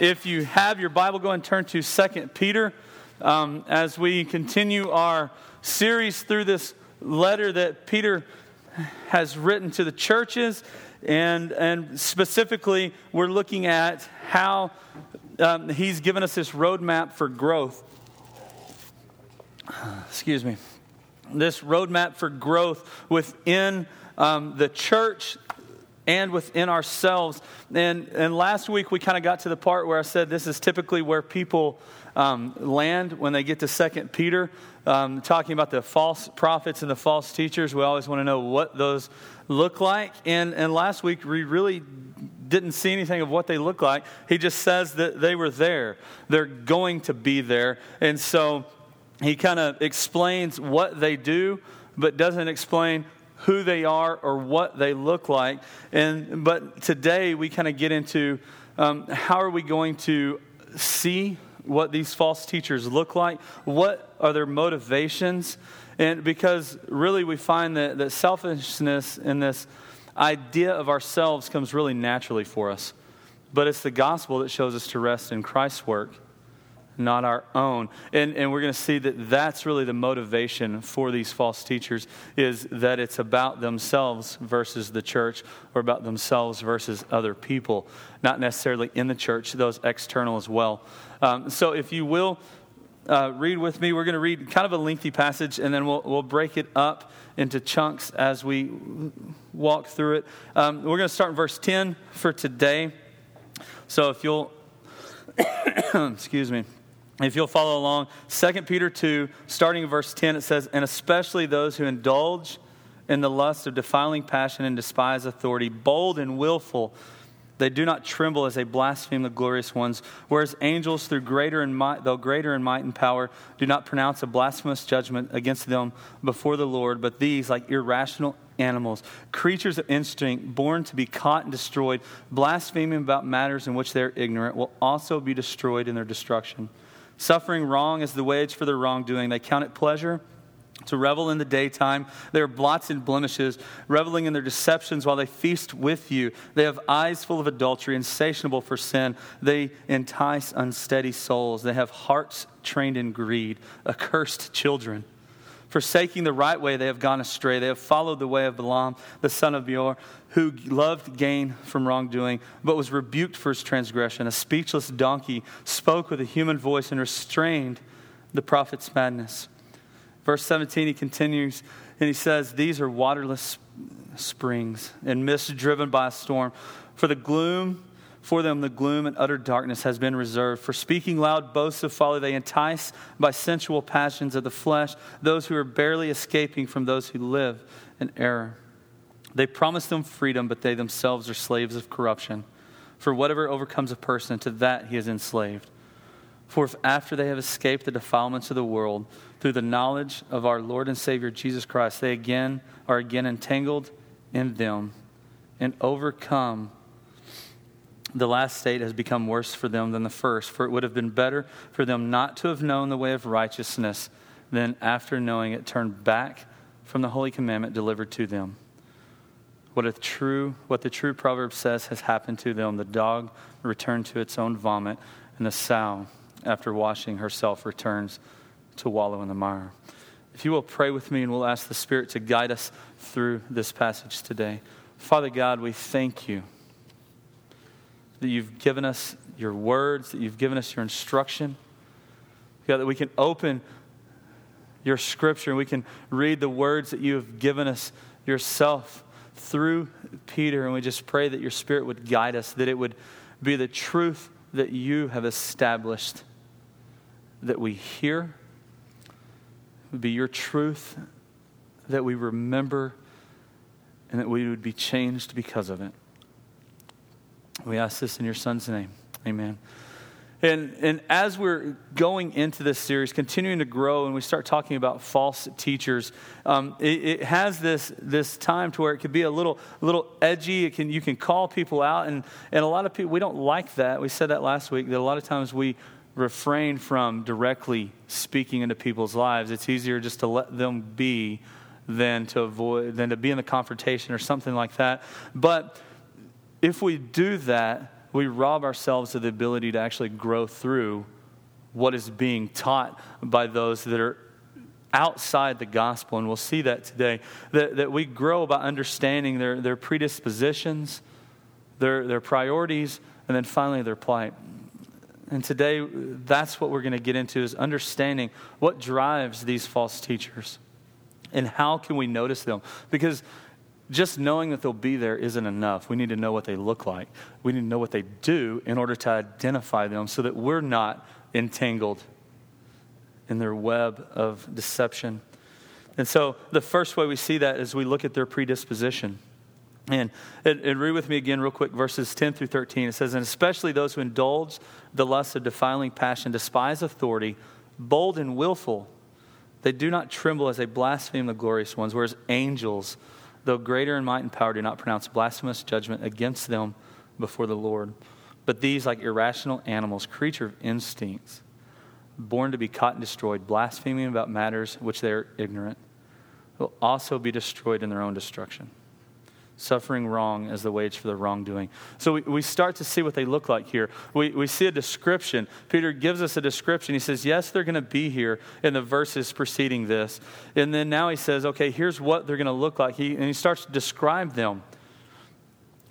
if you have your Bible, go and turn to 2 Peter um, as we continue our series through this letter that Peter has written to the churches. And, and specifically, we're looking at how um, he's given us this roadmap for growth. Excuse me. This roadmap for growth within um, the church and within ourselves. And, and last week we kind of got to the part where I said this is typically where people um, land when they get to Second Peter, um, talking about the false prophets and the false teachers. We always want to know what those look like. And, and last week we really didn't see anything of what they look like. He just says that they were there, they're going to be there. And so he kind of explains what they do, but doesn't explain who they are or what they look like. And, but today we kind of get into um, how are we going to see what these false teachers look like? What are their motivations? And because really we find that, that selfishness and this idea of ourselves comes really naturally for us. But it's the gospel that shows us to rest in Christ's work not our own. And, and we're going to see that that's really the motivation for these false teachers is that it's about themselves versus the church or about themselves versus other people, not necessarily in the church, those external as well. Um, so if you will, uh, read with me. We're going to read kind of a lengthy passage, and then we'll, we'll break it up into chunks as we walk through it. Um, we're going to start in verse 10 for today. So if you'll, excuse me. If you'll follow along, 2 Peter 2, starting in verse 10, it says, And especially those who indulge in the lust of defiling passion and despise authority, bold and willful, they do not tremble as they blaspheme the glorious ones, whereas angels, through greater and might, though greater in might and power, do not pronounce a blasphemous judgment against them before the Lord. But these, like irrational animals, creatures of instinct, born to be caught and destroyed, blaspheming about matters in which they are ignorant, will also be destroyed in their destruction. Suffering wrong is the wage for their wrongdoing. They count it pleasure to revel in the daytime. They are blots and blemishes, reveling in their deceptions while they feast with you. They have eyes full of adultery, insatiable for sin. They entice unsteady souls. They have hearts trained in greed, accursed children. Forsaking the right way, they have gone astray. They have followed the way of Balaam, the son of Beor, who loved gain from wrongdoing, but was rebuked for his transgression. A speechless donkey spoke with a human voice and restrained the prophet's madness. Verse 17, he continues and he says, These are waterless springs and mist driven by a storm. For the gloom for them, the gloom and utter darkness has been reserved. For speaking loud boasts of folly, they entice by sensual passions of the flesh those who are barely escaping from those who live in error. They promise them freedom, but they themselves are slaves of corruption. For whatever overcomes a person, to that he is enslaved. For if after they have escaped the defilements of the world, through the knowledge of our Lord and Savior Jesus Christ, they again are again entangled in them and overcome the last state has become worse for them than the first, for it would have been better for them not to have known the way of righteousness than after knowing it turn back from the holy commandment delivered to them. What, a true, what the true proverb says has happened to them. The dog returned to its own vomit, and the sow, after washing herself, returns to wallow in the mire. If you will pray with me, and we'll ask the Spirit to guide us through this passage today. Father God, we thank you that you've given us your words, that you've given us your instruction. God, that we can open your scripture and we can read the words that you have given us yourself through Peter. And we just pray that your spirit would guide us, that it would be the truth that you have established that we hear, would be your truth that we remember, and that we would be changed because of it. We ask this in your son's name. Amen. And, and as we're going into this series, continuing to grow, and we start talking about false teachers, um, it, it, has this, this time to where it could be a little, little edgy. It can, you can call people out, and, and a lot of people, we don't like that. We said that last week, that a lot of times we refrain from directly speaking into people's lives. It's easier just to let them be than to avoid, than to be in the confrontation or something like that. But if we do that, we rob ourselves of the ability to actually grow through what is being taught by those that are outside the gospel. And we'll see that today. That, that we grow by understanding their, their predispositions, their, their priorities, and then finally their plight. And today, that's what we're going to get into is understanding what drives these false teachers and how can we notice them. Because just knowing that they'll be there isn't enough. We need to know what they look like. We need to know what they do in order to identify them so that we're not entangled in their web of deception. And so the first way we see that is we look at their predisposition. And, and, and, read with me again, real quick, verses 10 through 13. It says, And especially those who indulge the lust of defiling passion, despise authority, bold and willful, they do not tremble as they blaspheme the glorious ones, whereas angels, though greater in might and power, do not pronounce blasphemous judgment against them before the Lord. But these, like irrational animals, creature of instincts, born to be caught and destroyed, blaspheming about matters which they are ignorant, will also be destroyed in their own destruction suffering wrong as the wage for the wrongdoing. So we, we start to see what they look like here. We, we see a description. Peter gives us a description. He says, Yes, they're going to be here in the verses preceding this. And then now he says, Okay, here's what they're going to look like. He, and he starts to describe them.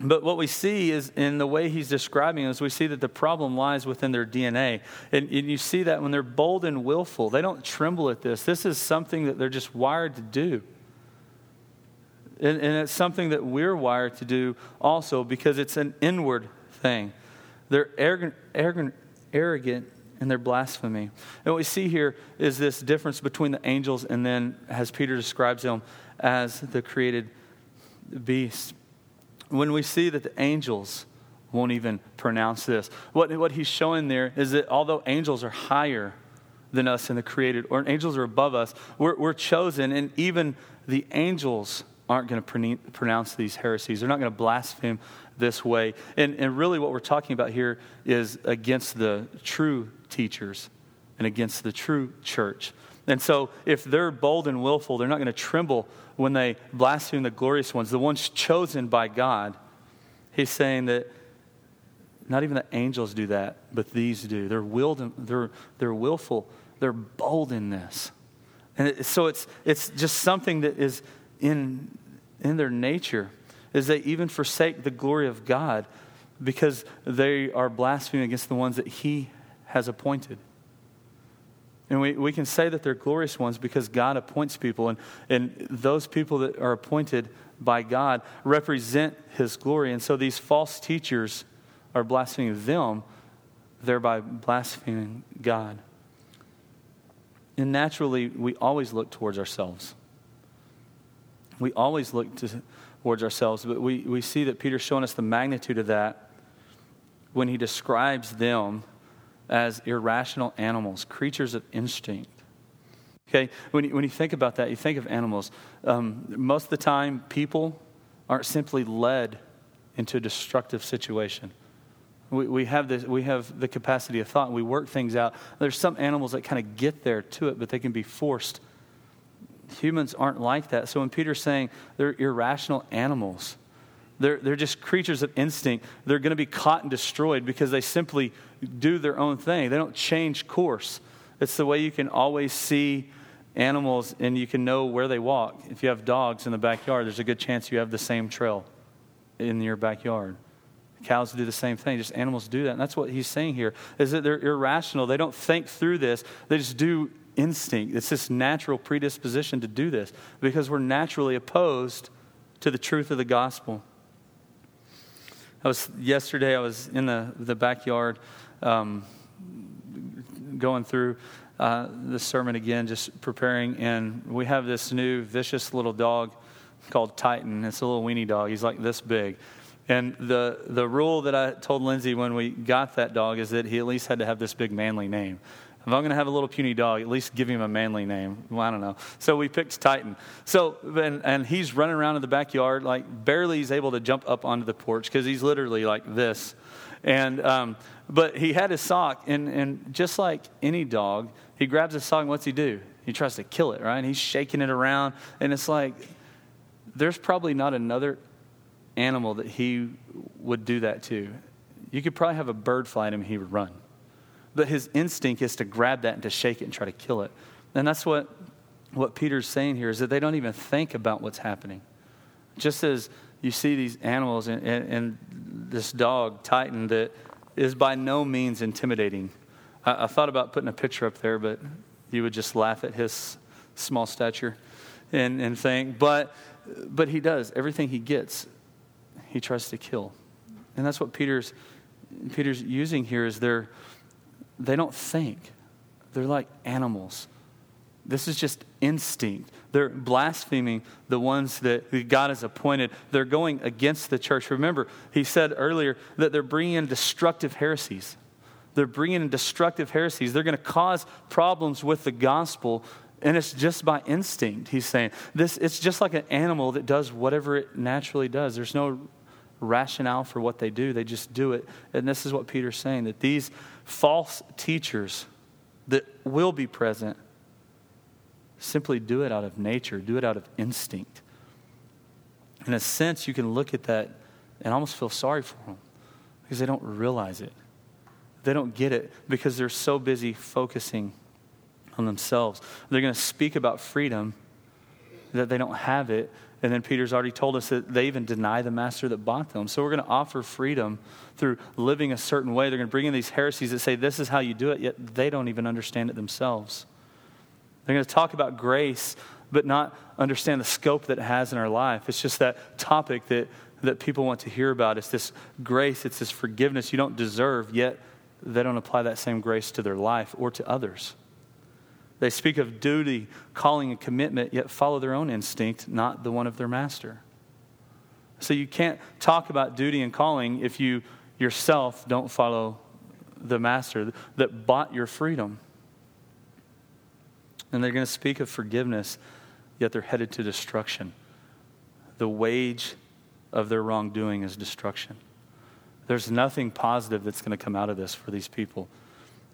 But what we see is in the way he's describing is we see that the problem lies within their DNA. And, and, you see that when they're bold and willful, they don't tremble at this. This is something that they're just wired to do. And, and it's something that we're wired to do also because it's an inward thing. They're arrogant, arrogant, arrogant in their blasphemy. And what we see here is this difference between the angels and then, as Peter describes them, as the created beast. When we see that the angels won't even pronounce this, what, what he's showing there is that although angels are higher than us in the created, or angels are above us, we're, we're chosen, and even the angels aren't going to pronounce these heresies. They're not going to blaspheme this way. And, and really, what we're talking about here is against the true teachers and against the true church. And so, if they're bold and willful, they're not going to tremble when they blaspheme the glorious ones, the ones chosen by God. He's saying that not even the angels do that, but these do. They're, willed, they're, they're willful, they're bold in this. And so, it's, it's just something that is in, in their nature is they even forsake the glory of God because they are blaspheming against the ones that He has appointed. And we, we can say that they're glorious ones because God appoints people, and, and those people that are appointed by God represent His glory. And so these false teachers are blaspheming them, thereby blaspheming God. And naturally, we always look towards ourselves we always look to, towards ourselves, but we, we see that Peter's showing us the magnitude of that when he describes them as irrational animals, creatures of instinct. Okay, when you, when you think about that, you think of animals. Um, most of the time, people aren't simply led into a destructive situation. We, we, have this, we have the capacity of thought, and we work things out. There's some animals that kind of get there to it, but they can be forced humans aren't like that. So when Peter's saying they're irrational animals, they're, they're just creatures of instinct. They're going to be caught and destroyed because they simply do their own thing. They don't change course. It's the way you can always see animals and you can know where they walk. If you have dogs in the backyard, there's a good chance you have the same trail in your backyard. Cows do the same thing. Just animals do that. And that's what he's saying here is that they're irrational. They don't think through this. They just do instinct. It's this natural predisposition to do this because we're naturally opposed to the truth of the gospel. I was yesterday. I was in the the backyard, um, going through uh, the sermon again, just preparing, and we have this new vicious little dog called Titan. It's a little weenie dog. He's like this big. And the, the rule that I told Lindsay when we got that dog is that he at least had to have this big manly name. If I'm going to have a little puny dog, at least give him a manly name. Well, I don't know. So we picked Titan. So, and, and he's running around in the backyard, like barely he's able to jump up onto the porch because he's literally like this. And, um, but he had his sock, and, and just like any dog, he grabs his sock, and what's he do? He tries to kill it, right? And he's shaking it around, and it's like, there's probably not another animal that he would do that to. you could probably have a bird fly at him, he would run. But his instinct is to grab that and to shake it and try to kill it. And that's what, what Peter's saying here is that they don't even think about what's happening. Just as you see these animals and, and, and this dog, Titan, that is by no means intimidating. I, I, thought about putting a picture up there, but you would just laugh at his small stature and, and think. But, but he does. Everything he gets, he tries to kill. And that's what Peter's, Peter's using here is they're, they don't think. They're like animals. This is just instinct. They're blaspheming the ones that God has appointed. They're going against the church. Remember, he said earlier that they're bringing in destructive heresies. They're bringing in destructive heresies. They're going to cause problems with the gospel, and it's just by instinct. He's saying this. It's just like an animal that does whatever it naturally does. There's no rationale for what they do. They just do it. And this is what Peter's saying that these false teachers that will be present simply do it out of nature, do it out of instinct. In a sense, you can look at that and almost feel sorry for them because they don't realize it. They don't get it because they're so busy focusing on themselves. They're going to speak about freedom that they don't have it. And then Peter's already told us that they even deny the master that bought them. So we're going to offer freedom through living a certain way. They're going to bring in these heresies that say this is how you do it, yet they don't even understand it themselves. They're going to talk about grace, but not understand the scope that it has in our life. It's just that topic that, that people want to hear about. It's this grace, it's this forgiveness you don't deserve, yet they don't apply that same grace to their life or to others. They speak of duty, calling, and commitment, yet follow their own instinct, not the one of their master. So you can't talk about duty and calling if you yourself don't follow the master that bought your freedom. And they're going to speak of forgiveness, yet they're headed to destruction. The wage of their wrongdoing is destruction. There's nothing positive that's going to come out of this for these people.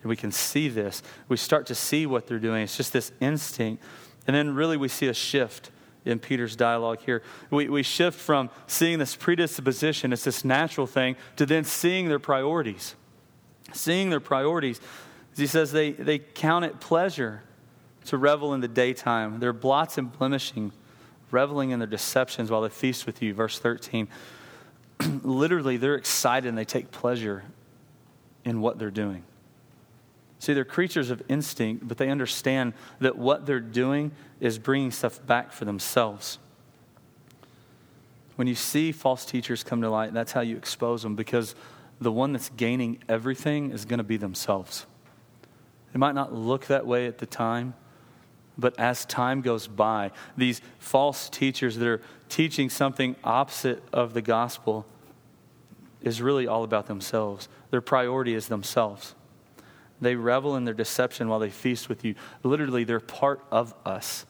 And we can see this. We start to see what they're doing. It's just this instinct. And then, really, we see a shift in Peter's dialogue here. We, we shift from seeing this predisposition, it's this natural thing, to then seeing their priorities. Seeing their priorities. He says they, they count it pleasure to revel in the daytime. They're blots and blemishing, reveling in their deceptions while they feast with you. Verse 13. Literally, they're excited and they take pleasure in what they're doing. See, they're creatures of instinct, but they understand that what they're doing is bringing stuff back for themselves. When you see false teachers come to light, that's how you expose them because the one that's gaining everything is going to be themselves. It might not look that way at the time, but as time goes by, these false teachers that are teaching something opposite of the gospel is really all about themselves. Their priority is themselves. They revel in their deception while they feast with you. Literally, they're part of us.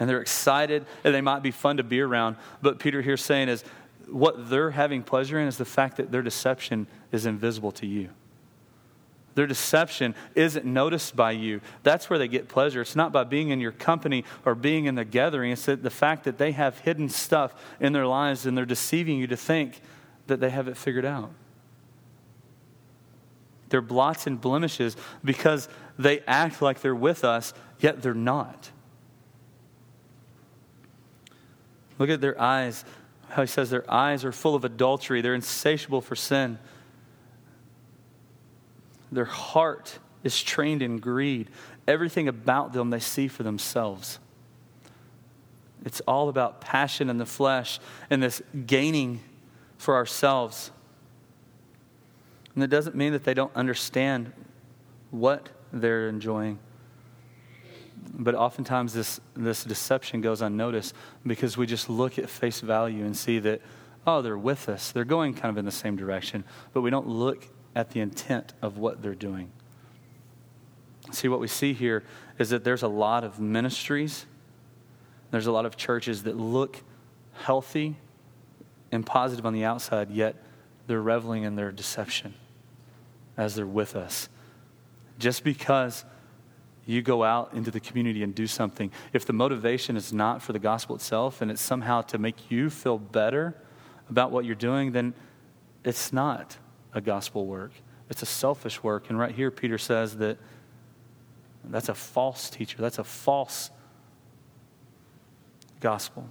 And they're excited, and they might be fun to be around. But Peter here saying is what they're having pleasure in is the fact that their deception is invisible to you. Their deception isn't noticed by you. That's where they get pleasure. It's not by being in your company or being in the gathering. It's the fact that they have hidden stuff in their lives and they're deceiving you to think that they have it figured out. They're blots and blemishes because they act like they're with us, yet they're not. Look at their eyes. How he says their eyes are full of adultery, they're insatiable for sin. Their heart is trained in greed. Everything about them they see for themselves. It's all about passion in the flesh and this gaining for ourselves. And it doesn't mean that they don't understand what they're enjoying. But oftentimes, this, this deception goes unnoticed because we just look at face value and see that, oh, they're with us. They're going kind of in the same direction. But we don't look at the intent of what they're doing. See, what we see here is that there's a lot of ministries, there's a lot of churches that look healthy and positive on the outside, yet they're reveling in their deception as they're with us. Just because you go out into the community and do something, if the motivation is not for the gospel itself and it's somehow to make you feel better about what you're doing, then it's not a gospel work, it's a selfish work. And right here, Peter says that that's a false teacher, that's a false gospel.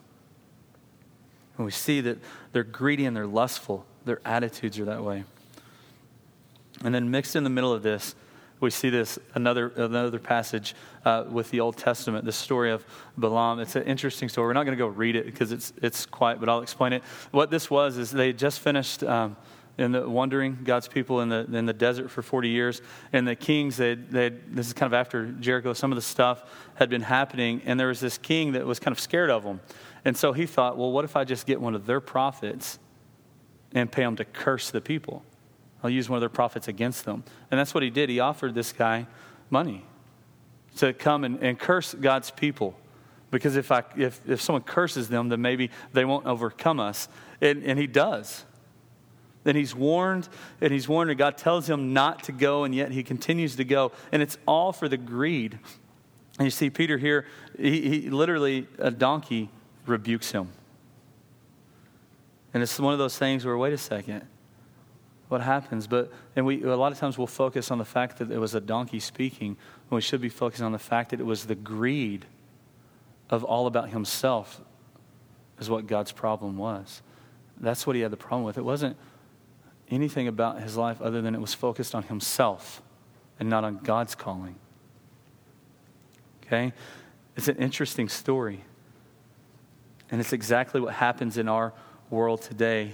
And we see that they're greedy and they're lustful, their attitudes are that way. And then mixed in the middle of this, we see this another another passage uh, with the Old Testament, the story of Balaam. It's an interesting story. We're not going to go read it because it's it's quiet, but I'll explain it. What this was is they just finished. Um, in the wandering God's people in the in the desert for 40 years, and the kings they they this is kind of after Jericho. Some of the stuff had been happening, and there was this king that was kind of scared of them, and so he thought, well, what if I just get one of their prophets and pay them to curse the people? I'll use one of their prophets against them. And that's what he did. He offered this guy money to come and, and curse God's people. Because if, I, if, if someone curses them, then maybe they won't overcome us. And, and he does. Then he's warned, and he's warned, and God tells him not to go, and yet he continues to go. And it's all for the greed. And you see Peter here, he, he literally, a donkey rebukes him. And it's one of those things where, wait a second, what happens. But and we a lot of times we'll focus on the fact that it was a donkey speaking when we should be focusing on the fact that it was the greed of all about himself is what God's problem was. That's what he had the problem with. It wasn't anything about his life other than it was focused on himself and not on God's calling. Okay? It's an interesting story. And it's exactly what happens in our world today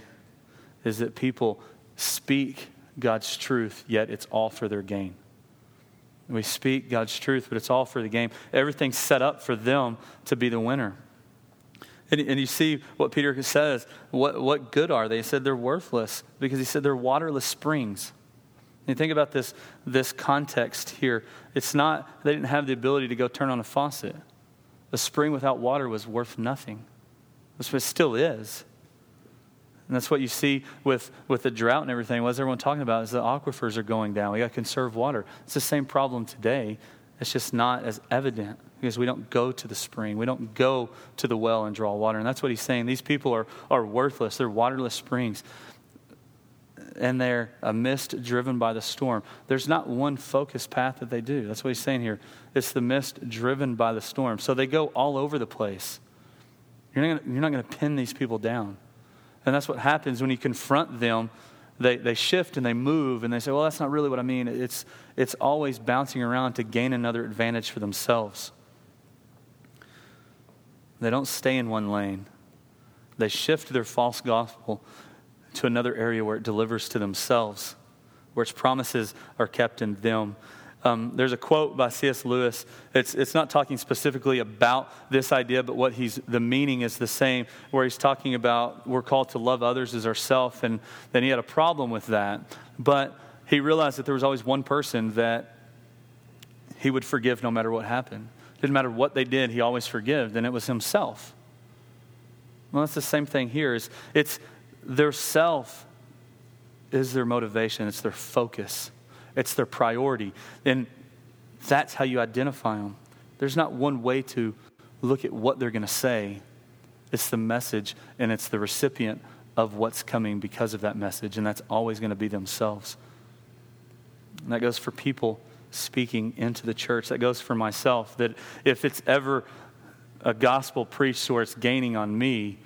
is that people speak God's truth, yet it's all for their gain. We speak God's truth, but it's all for the game. Everything's set up for them to be the winner. And, and you see what Peter says. What, what good are they? He said they're worthless because he said they're waterless springs. And you think about this, this context here. It's not, they didn't have the ability to go turn on a faucet. A spring without water was worth nothing. It still is. And that's what you see with, with the drought and everything. What's everyone talking about is the aquifers are going down. We got to conserve water. It's the same problem today. It's just not as evident because we don't go to the spring. We don't go to the well and draw water. And that's what he's saying. These people are, are worthless. They're waterless springs. And they're a mist driven by the storm. There's not one focused path that they do. That's what he's saying here. It's the mist driven by the storm. So they go all over the place. You're not going to pin these people down. And that's what happens when you confront them. They, they shift and they move and they say, well, that's not really what I mean. It's, it's always bouncing around to gain another advantage for themselves. They don't stay in one lane, they shift their false gospel to another area where it delivers to themselves, where its promises are kept in them. Um, there's a quote by C.S. Lewis. It's, it's not talking specifically about this idea, but what he's, the meaning is the same, where he's talking about we're called to love others as ourselves, and then he had a problem with that. But he realized that there was always one person that he would forgive no matter what happened. Didn't matter what they did, he always forgave, and it was himself. Well, that's the same thing here. Is it's their self is their motivation, it's their focus it's their priority. And that's how you identify them. There's not one way to look at what they're going to say, it's the message and it's the recipient of what's coming because of that message, and that's always going to be themselves. And that goes for people speaking into the church. That goes for myself. That if it's ever a gospel preached where it's gaining on me,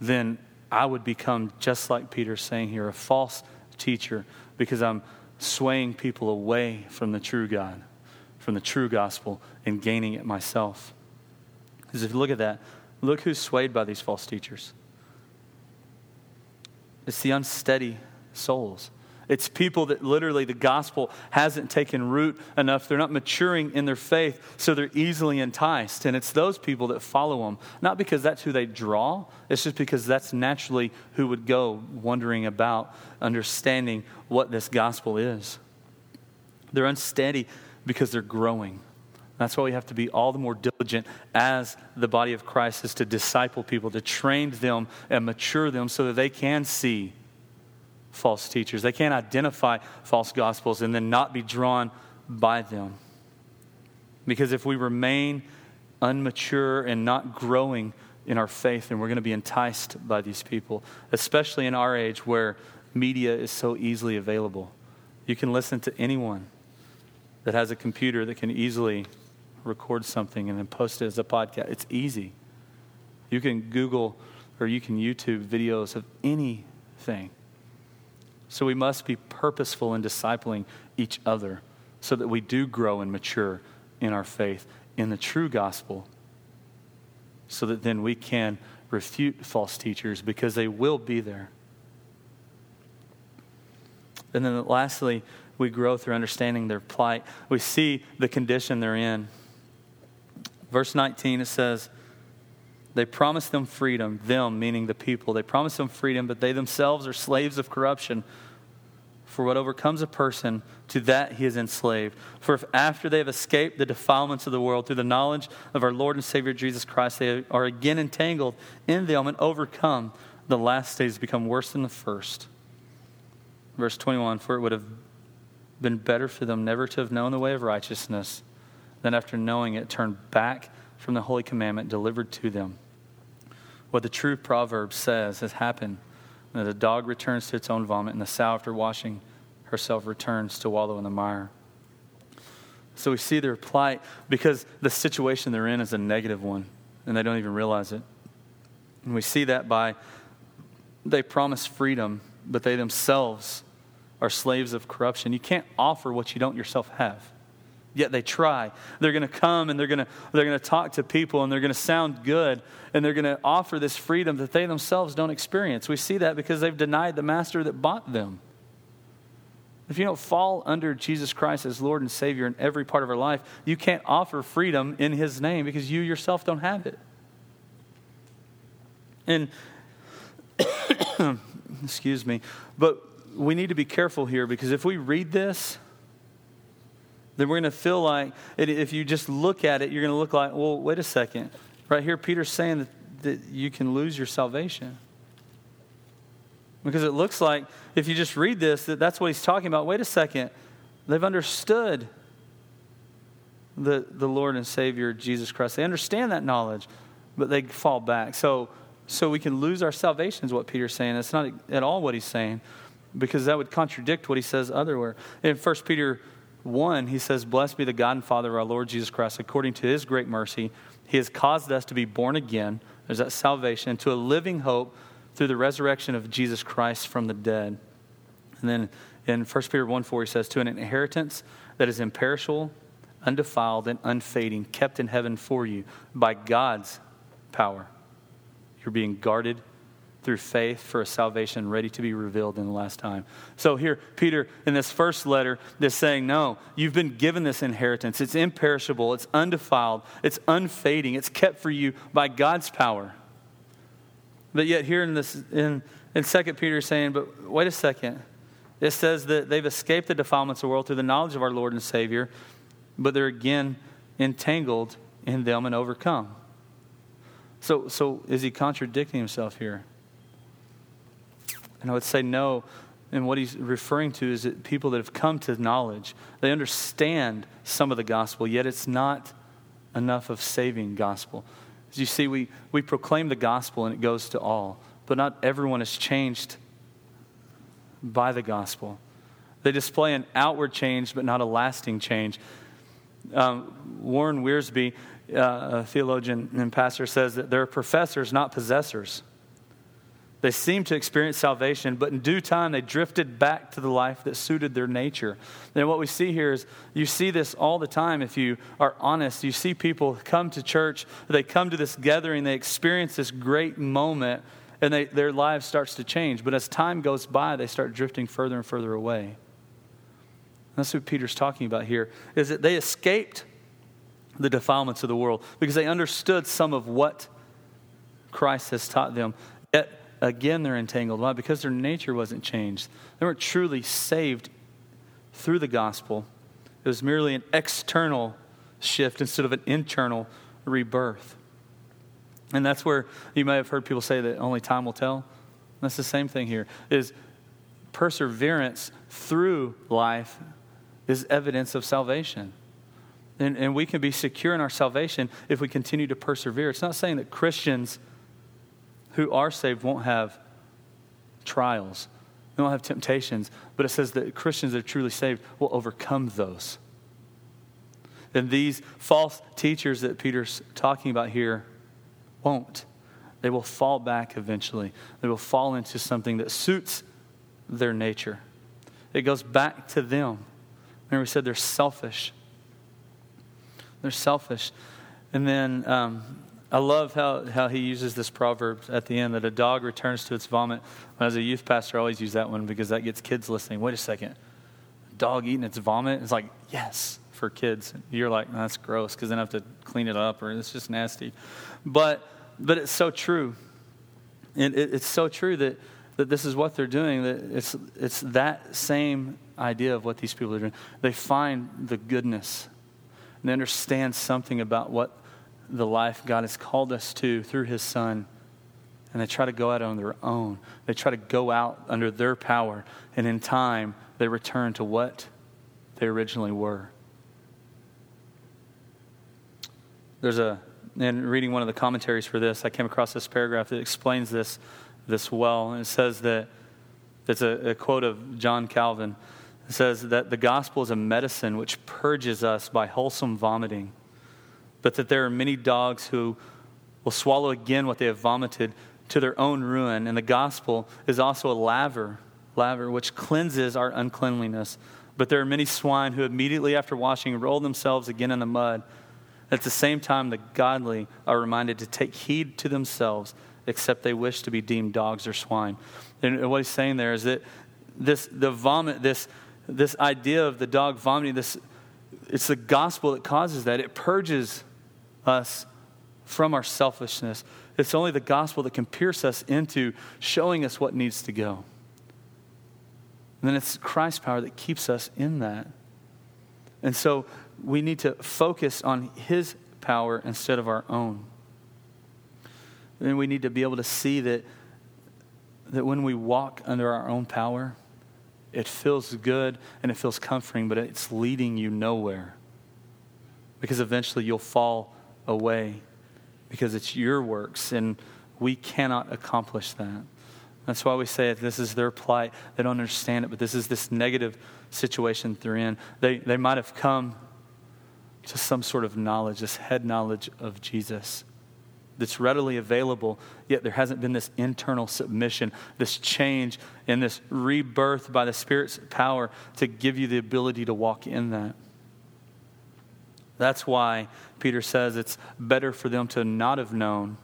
then I would become just like Peter's saying here, a false teacher because I'm swaying people away from the true God, from the true gospel, and gaining it myself. Because if you look at that, look who's swayed by these false teachers. It's the unsteady souls. It's people that literally the gospel hasn't taken root enough. They're not maturing in their faith, so they're easily enticed. And it's those people that follow them, not because that's who they draw, it's just because that's naturally who would go wondering about understanding what this gospel is. They're unsteady because they're growing. That's why we have to be all the more diligent as the body of Christ is to disciple people, to train them and mature them so that they can see false teachers. They can't identify false gospels and then not be drawn by them. Because if we remain unmature and not growing in our faith and we're going to be enticed by these people, especially in our age where media is so easily available. You can listen to anyone that has a computer that can easily record something and then post it as a podcast. It's easy. You can Google or you can YouTube videos of anything. So we must be purposeful in discipling each other so that we do grow and mature in our faith in the true gospel so that then we can refute false teachers because they will be there. And then lastly, we grow through understanding their plight. We see the condition they're in. Verse 19, it says, They promise them freedom, them meaning the people. They promise them freedom, but they themselves are slaves of corruption. For what overcomes a person, to that he is enslaved. For if after they have escaped the defilements of the world through the knowledge of our Lord and Savior Jesus Christ, they are again entangled in them and overcome, the last days become worse than the first. Verse 21 For it would have been better for them never to have known the way of righteousness than after knowing it turn back from the holy commandment delivered to them. What the true proverb says has happened and the dog returns to its own vomit, and the sow, after washing herself, returns to wallow in the mire. So we see their plight because the situation they're in is a negative one, and they don't even realize it. And we see that by they promise freedom, but they themselves are slaves of corruption. You can't offer what you don't yourself have. Yet they try. They're going to come and they're going to, they're going to talk to people and they're going to sound good and they're going to offer this freedom that they themselves don't experience. We see that because they've denied the master that bought them. If you don't fall under Jesus Christ as Lord and Savior in every part of our life, you can't offer freedom in His name because you yourself don't have it. And, excuse me, but we need to be careful here because if we read this, then we're going to feel like, if you just look at it, you're going to look like, well, wait a second. Right here, Peter's saying that, that you can lose your salvation. Because it looks like, if you just read this, that that's what he's talking about. Wait a second. They've understood the, the Lord and Savior, Jesus Christ. They understand that knowledge, but they fall back. So, so we can lose our salvation, is what Peter's saying. It's not at all what he's saying, because that would contradict what he says otherwhere. In 1 Peter 1, he says, Blessed be the God and Father of our Lord Jesus Christ. According to his great mercy, he has caused us to be born again, there's that salvation, to a living hope through the resurrection of Jesus Christ from the dead. And then in 1 Peter 1 4, he says, To an inheritance that is imperishable, undefiled, and unfading, kept in heaven for you by God's power. You're being guarded through faith for a salvation ready to be revealed in the last time. So here, Peter, in this first letter, is saying, No, you've been given this inheritance. It's imperishable, it's undefiled, it's unfading, it's kept for you by God's power. But yet, here in this, in, in 2 Peter, saying, But wait a second. It says that they've escaped the defilements of the world through the knowledge of our Lord and Savior, but they're again entangled in them and overcome. So, so is he contradicting himself here? And I would say no. And what he's referring to is that people that have come to knowledge, they understand some of the gospel, yet it's not enough of saving gospel. As you see, we, we proclaim the gospel and it goes to all, but not everyone is changed by the gospel. They display an outward change, but not a lasting change. Um, Warren Wiersbe, uh, a theologian and pastor, says that there are professors, not possessors. They seemed to experience salvation, but in due time they drifted back to the life that suited their nature. And what we see here is you see this all the time if you are honest. You see people come to church, they come to this gathering, they experience this great moment, and they, their lives starts to change. But as time goes by, they start drifting further and further away. That's what Peter's talking about here, is that they escaped the defilements of the world because they understood some of what Christ has taught them. Again they're entangled. Why? Because their nature wasn't changed. They weren't truly saved through the gospel. It was merely an external shift instead of an internal rebirth. And that's where you may have heard people say that only time will tell. That's the same thing here. Is perseverance through life is evidence of salvation. And, and we can be secure in our salvation if we continue to persevere. It's not saying that Christians who are saved won't have trials, they won't have temptations, but it says that Christians that are truly saved will overcome those. And these false teachers that Peter's talking about here won't. They will fall back eventually. They will fall into something that suits their nature. It goes back to them. Remember, we said they're selfish. They're selfish. And then um, I love how, how he uses this proverb at the end that a dog returns to its vomit. As a youth pastor, I always use that one because that gets kids listening. Wait a second. Dog eating its vomit? It's like, yes, for kids. You're like, that's gross because then I have to clean it up or it's just nasty. But, but it's so true. And it, it's so true that, that this is what they're doing. That it's, it's that same idea of what these people are doing. They find the goodness and they understand something about what the life God has called us to through His Son. And they try to go out on their own. They try to go out under their power. And in time, they return to what they originally were. There's a, in reading one of the commentaries for this, I came across this paragraph that explains this, this well. And it says that, it's a, a quote of John Calvin. It says that the gospel is a medicine which purges us by wholesome vomiting but that there are many dogs who will swallow again what they have vomited to their own ruin. And the gospel is also a laver, laver which cleanses our uncleanliness. But there are many swine who immediately after washing roll themselves again in the mud. At the same time, the godly are reminded to take heed to themselves, except they wish to be deemed dogs or swine. And what he's saying there is that this the vomit, this this idea of the dog vomiting, this it's the gospel that causes that. It purges us from our selfishness. It's only the gospel that can pierce us into showing us what needs to go. And then it's Christ's power that keeps us in that. And so we need to focus on His power instead of our own. And we need to be able to see that, that when we walk under our own power, it feels good and it feels comforting, but it's leading you nowhere. Because eventually you'll fall away because it's your works, and we cannot accomplish that. That's why we say it, this is their plight. They don't understand it, but this is this negative situation they're in. They, they might have come to some sort of knowledge, this head knowledge of Jesus that's readily available, yet there hasn't been this internal submission, this change, and this rebirth by the Spirit's power to give you the ability to walk in that. That's why Peter says it's better for them to not have known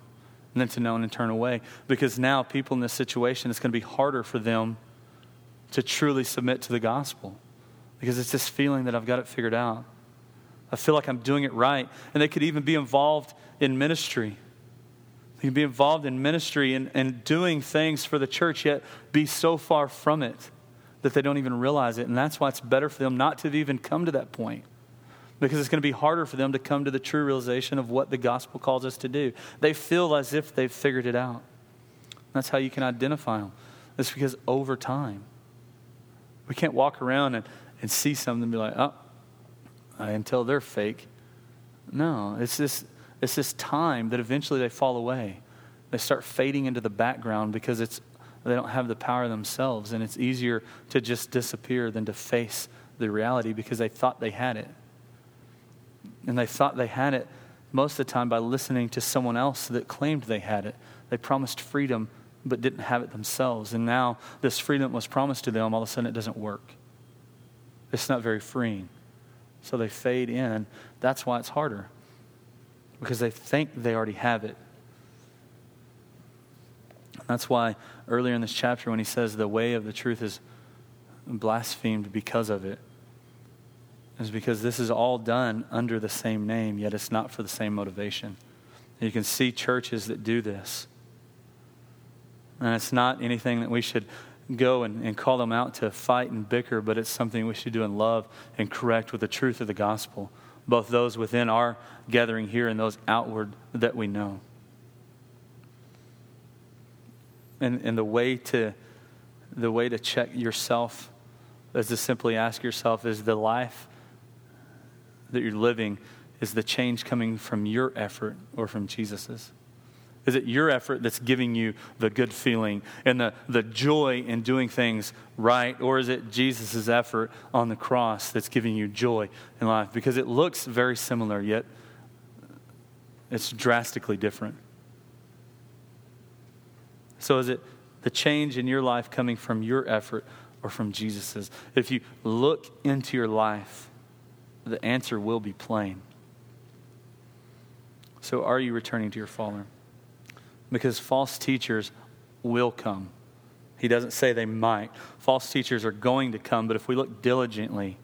than to know and turn away. Because now, people in this situation, it's going to be harder for them to truly submit to the gospel. Because it's this feeling that I've got it figured out. I feel like I'm doing it right. And they could even be involved in ministry. They can be involved in ministry and, and doing things for the church, yet be so far from it that they don't even realize it. And that's why it's better for them not to even come to that point because it's going to be harder for them to come to the true realization of what the gospel calls us to do. They feel as if they've figured it out. That's how you can identify them. It's because over time, we can't walk around and, and see something and be like, oh, until they're fake. No, it's this, it's this time that eventually they fall away. They start fading into the background because it's, they don't have the power themselves, and it's easier to just disappear than to face the reality because they thought they had it. And they thought they had it most of the time by listening to someone else that claimed they had it. They promised freedom but didn't have it themselves. And now this freedom was promised to them, all of a sudden it doesn't work. It's not very freeing. So they fade in. That's why it's harder, because they think they already have it. That's why earlier in this chapter, when he says the way of the truth is blasphemed because of it, is because this is all done under the same name, yet it's not for the same motivation. You can see churches that do this. And it's not anything that we should go and, and call them out to fight and bicker, but it's something we should do in love and correct with the truth of the gospel, both those within our gathering here and those outward that we know. And, and the way to the way to check yourself is to simply ask yourself, is the life that you're living is the change coming from your effort or from Jesus's? Is it your effort that's giving you the good feeling and the, the joy in doing things right? Or is it Jesus' effort on the cross that's giving you joy in life? Because it looks very similar, yet it's drastically different. So is it the change in your life coming from your effort or from Jesus's? If you look into your life, the answer will be plain. So are you returning to your Father? because false teachers will come. He doesn't say they might. False teachers are going to come, but if we look diligently,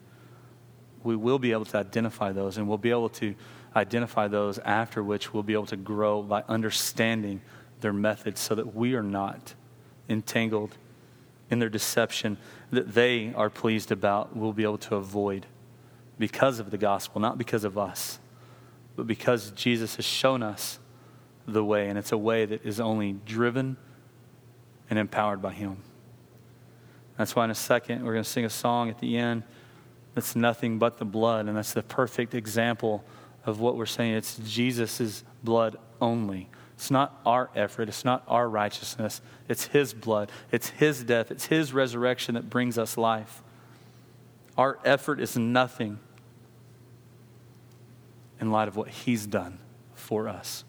we will be able to identify those, and we'll be able to identify those after which we'll be able to grow by understanding their methods so that we are not entangled in their deception that they are pleased about, we'll be able to avoid because of the gospel, not because of us, but because Jesus has shown us the way, and it's a way that is only driven and empowered by Him. That's why in a second we're going to sing a song at the end that's nothing but the blood, and that's the perfect example of what we're saying. It's Jesus' blood only. It's not our effort, it's not our righteousness, it's His blood, it's His death, it's His resurrection that brings us life. Our effort is nothing in light of what He's done for us.